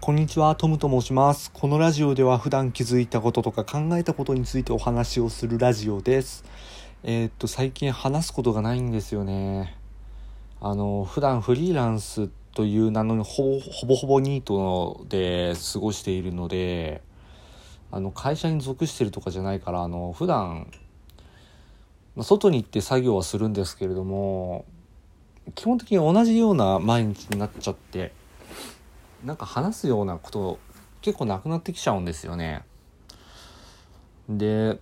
こんにちは、トムと申します。このラジオでは普段気づいたこととか考えたことについてお話をするラジオです。えーっと、最近話すことがないんですよね。あの、普段フリーランスという名のほぼほぼほぼニートで過ごしているので、あの、会社に属してるとかじゃないから、あの、普段、ま外に行って作業はするんですけれども、基本的に同じような毎日になっちゃって、なんか話すようなこと結構なくなってきちゃうんですよね。で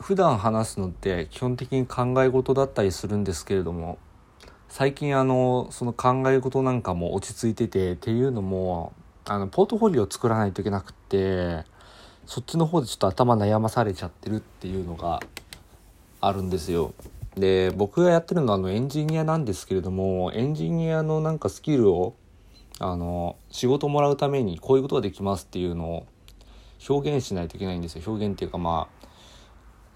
普段話すのって基本的に考え事だったりするんですけれども最近あのその考え事なんかも落ち着いててっていうのもあのポートフォリオを作らないといけなくってそっちの方でちょっと頭悩まされちゃってるっていうのがあるんですよ。で僕がやってるのはあのエンジニアなんですけれどもエンジニアのなんかスキルをあの仕事をもらうためにこういうことができますっていうのを表現しないといけないんですよ表現っていうかまあ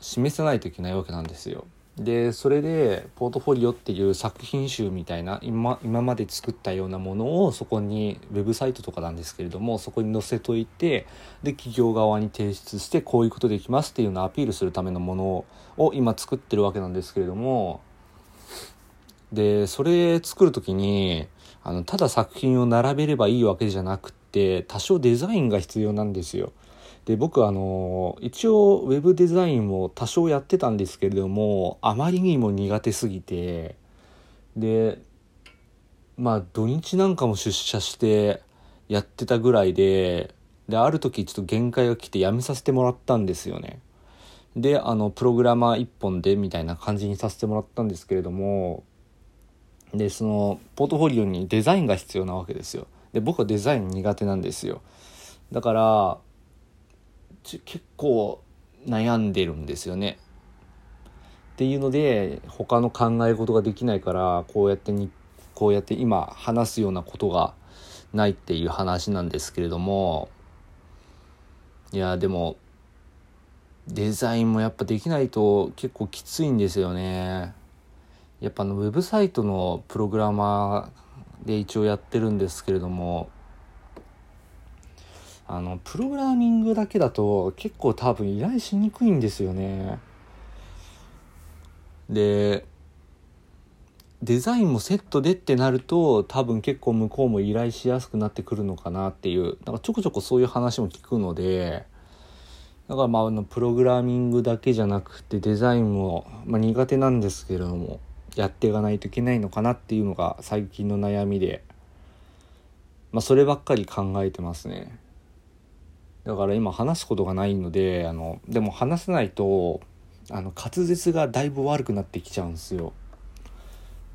示さないといけないわけなんですよ。でそれでポートフォリオっていう作品集みたいな今今まで作ったようなものをそこにウェブサイトとかなんですけれどもそこに載せといてで企業側に提出してこういうことできますっていうのをアピールするためのものを今作ってるわけなんですけれどもでそれ作る時にあのただ作品を並べればいいわけじゃなくて多少デザインが必要なんですよ。で僕あの一応ウェブデザインも多少やってたんですけれどもあまりにも苦手すぎてでまあ土日なんかも出社してやってたぐらいでである時ちょっと限界が来てやめさせてもらったんですよね。であのプログラマー一本でみたいな感じにさせてもらったんですけれどもでそのポートフォリオにデザインが必要なわけですよ。で僕はデザイン苦手なんですよ。だから結構悩んでるんですよね。っていうので他の考え事ができないからこうやってにこうやって今話すようなことがないっていう話なんですけれどもいやでもデザインもやっぱできないと結構きついんですよね。やっぱあのウェブサイトのプログラマーで一応やってるんですけれどもあのプログラミングだけだと結構多分依頼しにくいんですよね。でデザインもセットでってなると多分結構向こうも依頼しやすくなってくるのかなっていうなんかちょこちょこそういう話も聞くのでだからまああのプログラミングだけじゃなくてデザインも、まあ、苦手なんですけれども。やっていかないといけないのかなっていうのが最近の悩みで、まあ、そればっかり考えてますね。だから今話すことがないのであのでも話せないとあの滑舌がだいぶ悪くなってきちゃうんですよ。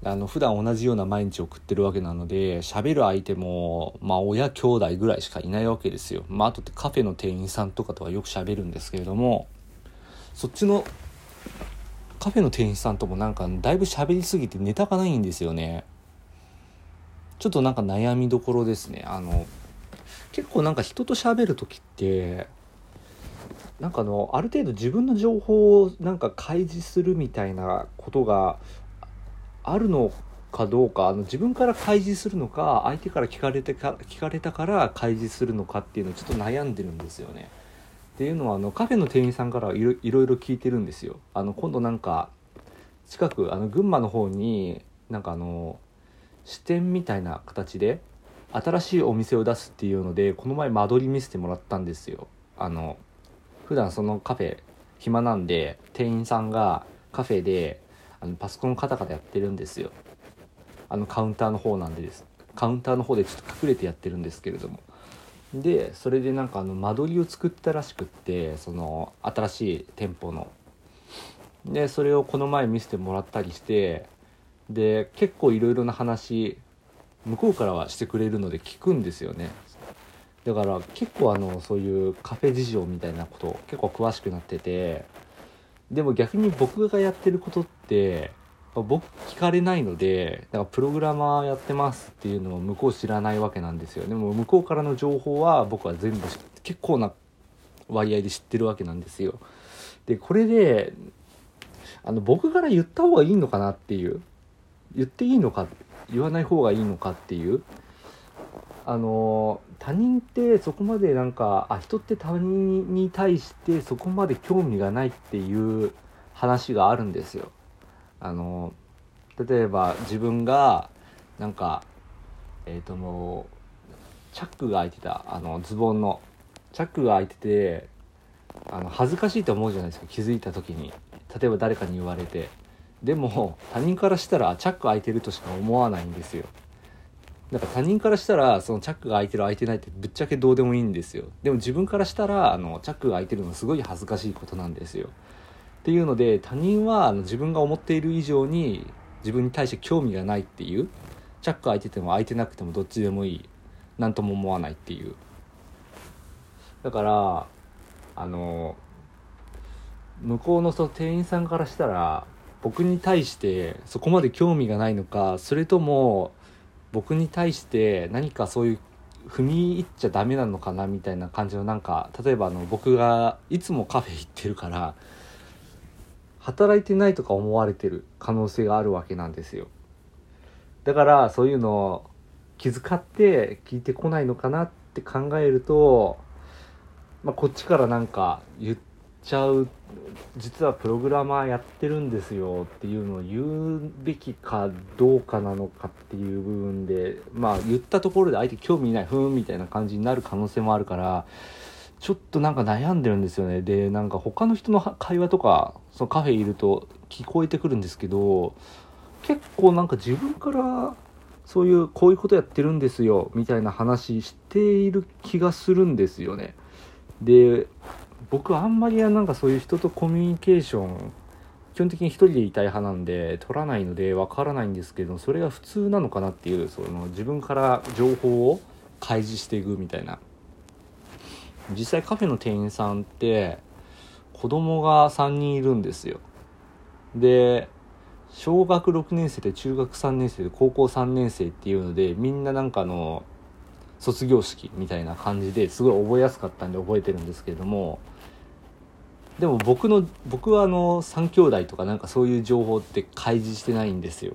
あの普段同じような毎日送ってるわけなので喋る相手もまあ親兄弟ぐらいしかいないわけですよ。まああとってカフェの店員さんとかとはよく喋るんですけれどもそっちのカフェの店員さんともなんかだいぶ喋りすぎてネタがないんですよねちょっとなんか悩みどころですねあの結構なんか人と喋る時ってなんかあのある程度自分の情報をなんか開示するみたいなことがあるのかどうかあの自分から開示するのか相手から聞かれてか聞かれたから開示するのかっていうのをちょっと悩んでるんですよね。っていうのはあのカフェの店員さんからいろいろ聞いてるんですよ。あの今度なんか近くあの群馬の方になんかあの支店みたいな形で新しいお店を出すっていうのでこの前間取り見せてもらったんですよ。あの普段そのカフェ暇なんで店員さんがカフェであのパソコンカタカタやってるんですよあのカウンターの方なんでですカウンターの方でちょっと隠れてやってるんですけれどもでそれでなんかあの間取りを作ったらしくってその新しい店舗の。でそれをこの前見せてもらったりしてで結構いろいろな話向こうからはしてくれるので聞くんですよね。だから結構あのそういうカフェ事情みたいなこと結構詳しくなっててでも逆に僕がやってることって僕聞かれないのでだからプログラマーやってますっていうのを向こう知らないわけなんですよでも向こうからの情報は僕は全部結構な割合で知ってるわけなんですよでこれであの僕から言った方がいいのかなっていう言っていいのか言わない方がいいのかっていうあの他人ってそこまでなんかあ人って他人に対してそこまで興味がないっていう話があるんですよ。あの例えば自分がなんかえっ、ー、ともうチャックが開いてたあのズボンの。チャックが開いててあの恥ずかしいと思うじゃないですか気づいた時に。例えば誰かに言われて。でも他人からしたらチャック開いてるとしか思わないんですよ。だから他人からしたらそのチャックが開いてる開いてないってぶっちゃけどうでもいいんですよ。でも自分からしたらあのチャックが開いてるのすごい恥ずかしいことなんですよ。っていうので他人は自分が思っている以上に自分に対して興味がないっていうチャック開いてても開いてなくてもどっちでもいい何とも思わないっていう。だからあの向こうのその店員さんからしたら僕に対してそこまで興味がないのかそれとも僕に対して何かそういう踏み入っちゃダメなのかなみたいな感じのなんか例えばあの僕がいつもカフェ行ってるから働いてないとか思われてる可能性があるわけなんですよ。だからそういうのを気遣って聞いてこないのかなって考えると、まあ、こっちからなんか言っちゃう実はプログラマーやってるんですよっていうのを言うべきかどうかなのかっていう部分でまあ言ったところで相手興味ないふーんみたいな感じになる可能性もあるからちょっとなんか悩んでるんですよね。でなんか他の人の会話とかそのカフェいると聞こえてくるんですけど結構なんか自分からそういうこういうことやってるんですよみたいな話している気がするんですよね。で僕あんまりなんかそういう人とコミュニケーション基本的に一人でいたい派なんで取らないのでわからないんですけどそれが普通なのかなっていうその自分から情報を開示していくみたいな。実際カフェの店員さんって子供が3人いるんですよ。で小学6年生で中学3年生で高校3年生っていうのでみんななんかの卒業式みたいな感じですごい覚えやすかったんで覚えてるんですけれどもでも僕の僕はあの3兄弟とかなんかそういう情報って開示してないんですよ。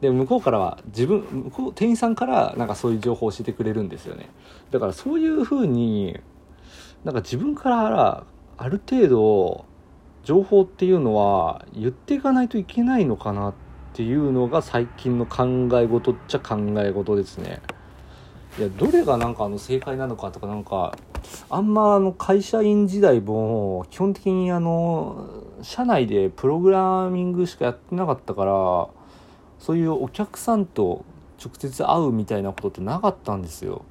で向こうからは自分向こう店員さんからなんかそういう情報を教えてくれるんですよね。だからそういうふうになんか自分からある程度情報っていうのは言っていかないといけないのかなっていうのが最近の考え事っちゃ考え事ですね。いやどれがなんかあの正解なのかとかなんかあんまあの会社員時代も基本的にあの社内でプログラミングしかやってなかったからそういうお客さんと直接会うみたいなことってなかったんですよ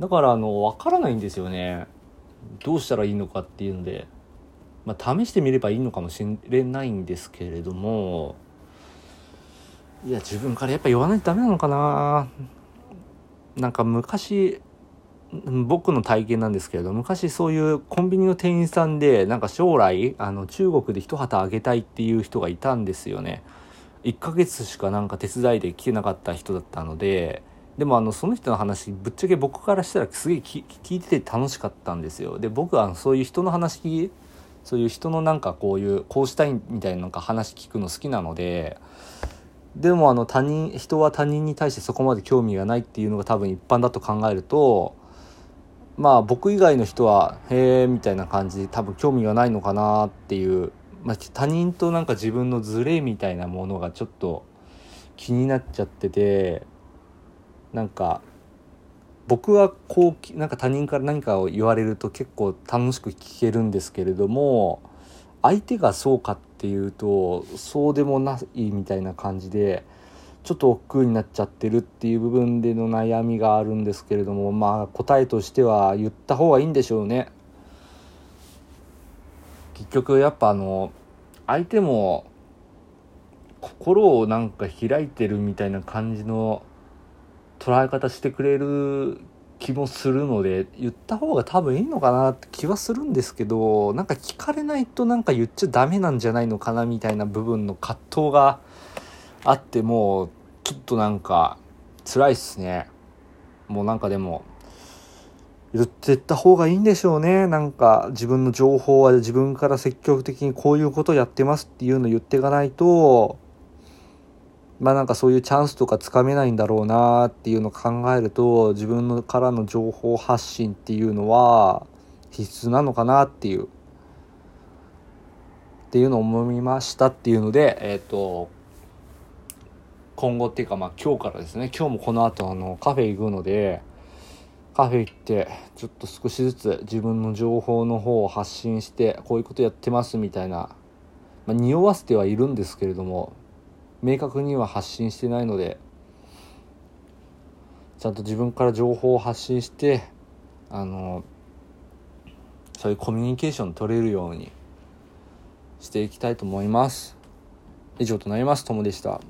だからあの分からないんですよね。どうしたらいいのかっていうんで。まあ試してみればいいのかもしれないんですけれども。いや自分からやっぱ言わないとダメなのかな。なんか昔僕の体験なんですけれど昔そういうコンビニの店員さんでなんか将来あの中国で一旗あげたいっていう人がいたんですよね。1ヶ月しかなんか手伝いで来てなかった人だったのででもあのその人の話ぶっちゃけ僕からしたらすげえ聞いてて楽しかったんですよ。で僕はそういう人の話そういう人のなんかこういうこうしたいみたいななんか話聞くの好きなのででもあの他人人は他人に対してそこまで興味がないっていうのが多分一般だと考えるとまあ僕以外の人はへえみたいな感じで多分興味がないのかなっていう、まあ、他人となんか自分のズレみたいなものがちょっと気になっちゃっててなんか僕はこうなんか他人から何かを言われると結構楽しく聞けるんですけれども相手がそうかっていうとそうでもないみたいな感じでちょっと億劫になっちゃってるっていう部分での悩みがあるんですけれどもまあ答えとしては言った方がいいんでしょうね。結局やっぱあの相手も心をなんか開いてるみたいな感じの捉え方してくれる気もするので言った方が多分いいのかなって気はするんですけどなんか聞かれないとなんか言っちゃダメなんじゃないのかなみたいな部分の葛藤があってもうちょっとなんか辛いっすね。もうなんかでも言ってった方がいいんでしょうね。なんか自分の情報は自分から積極的にこういうことやってますっていうのを言っていかないとまあなんかそういうチャンスとかつかめないんだろうなっていうのを考えると自分のからの情報発信っていうのは必須なのかなっていう。っていうのを思いましたっていうのでえっ、ー、と今後っていうかまあ今日からですね。今日もこの後あのカフェ行くのでカフェ行ってちょっと少しずつ自分の情報の方を発信してこういうことやってますみたいな、まあ、匂わせてはいるんですけれども明確には発信してないのでちゃんと自分から情報を発信してあのそういうコミュニケーション取れるようにしていきたいと思います。以上となります。ともでした。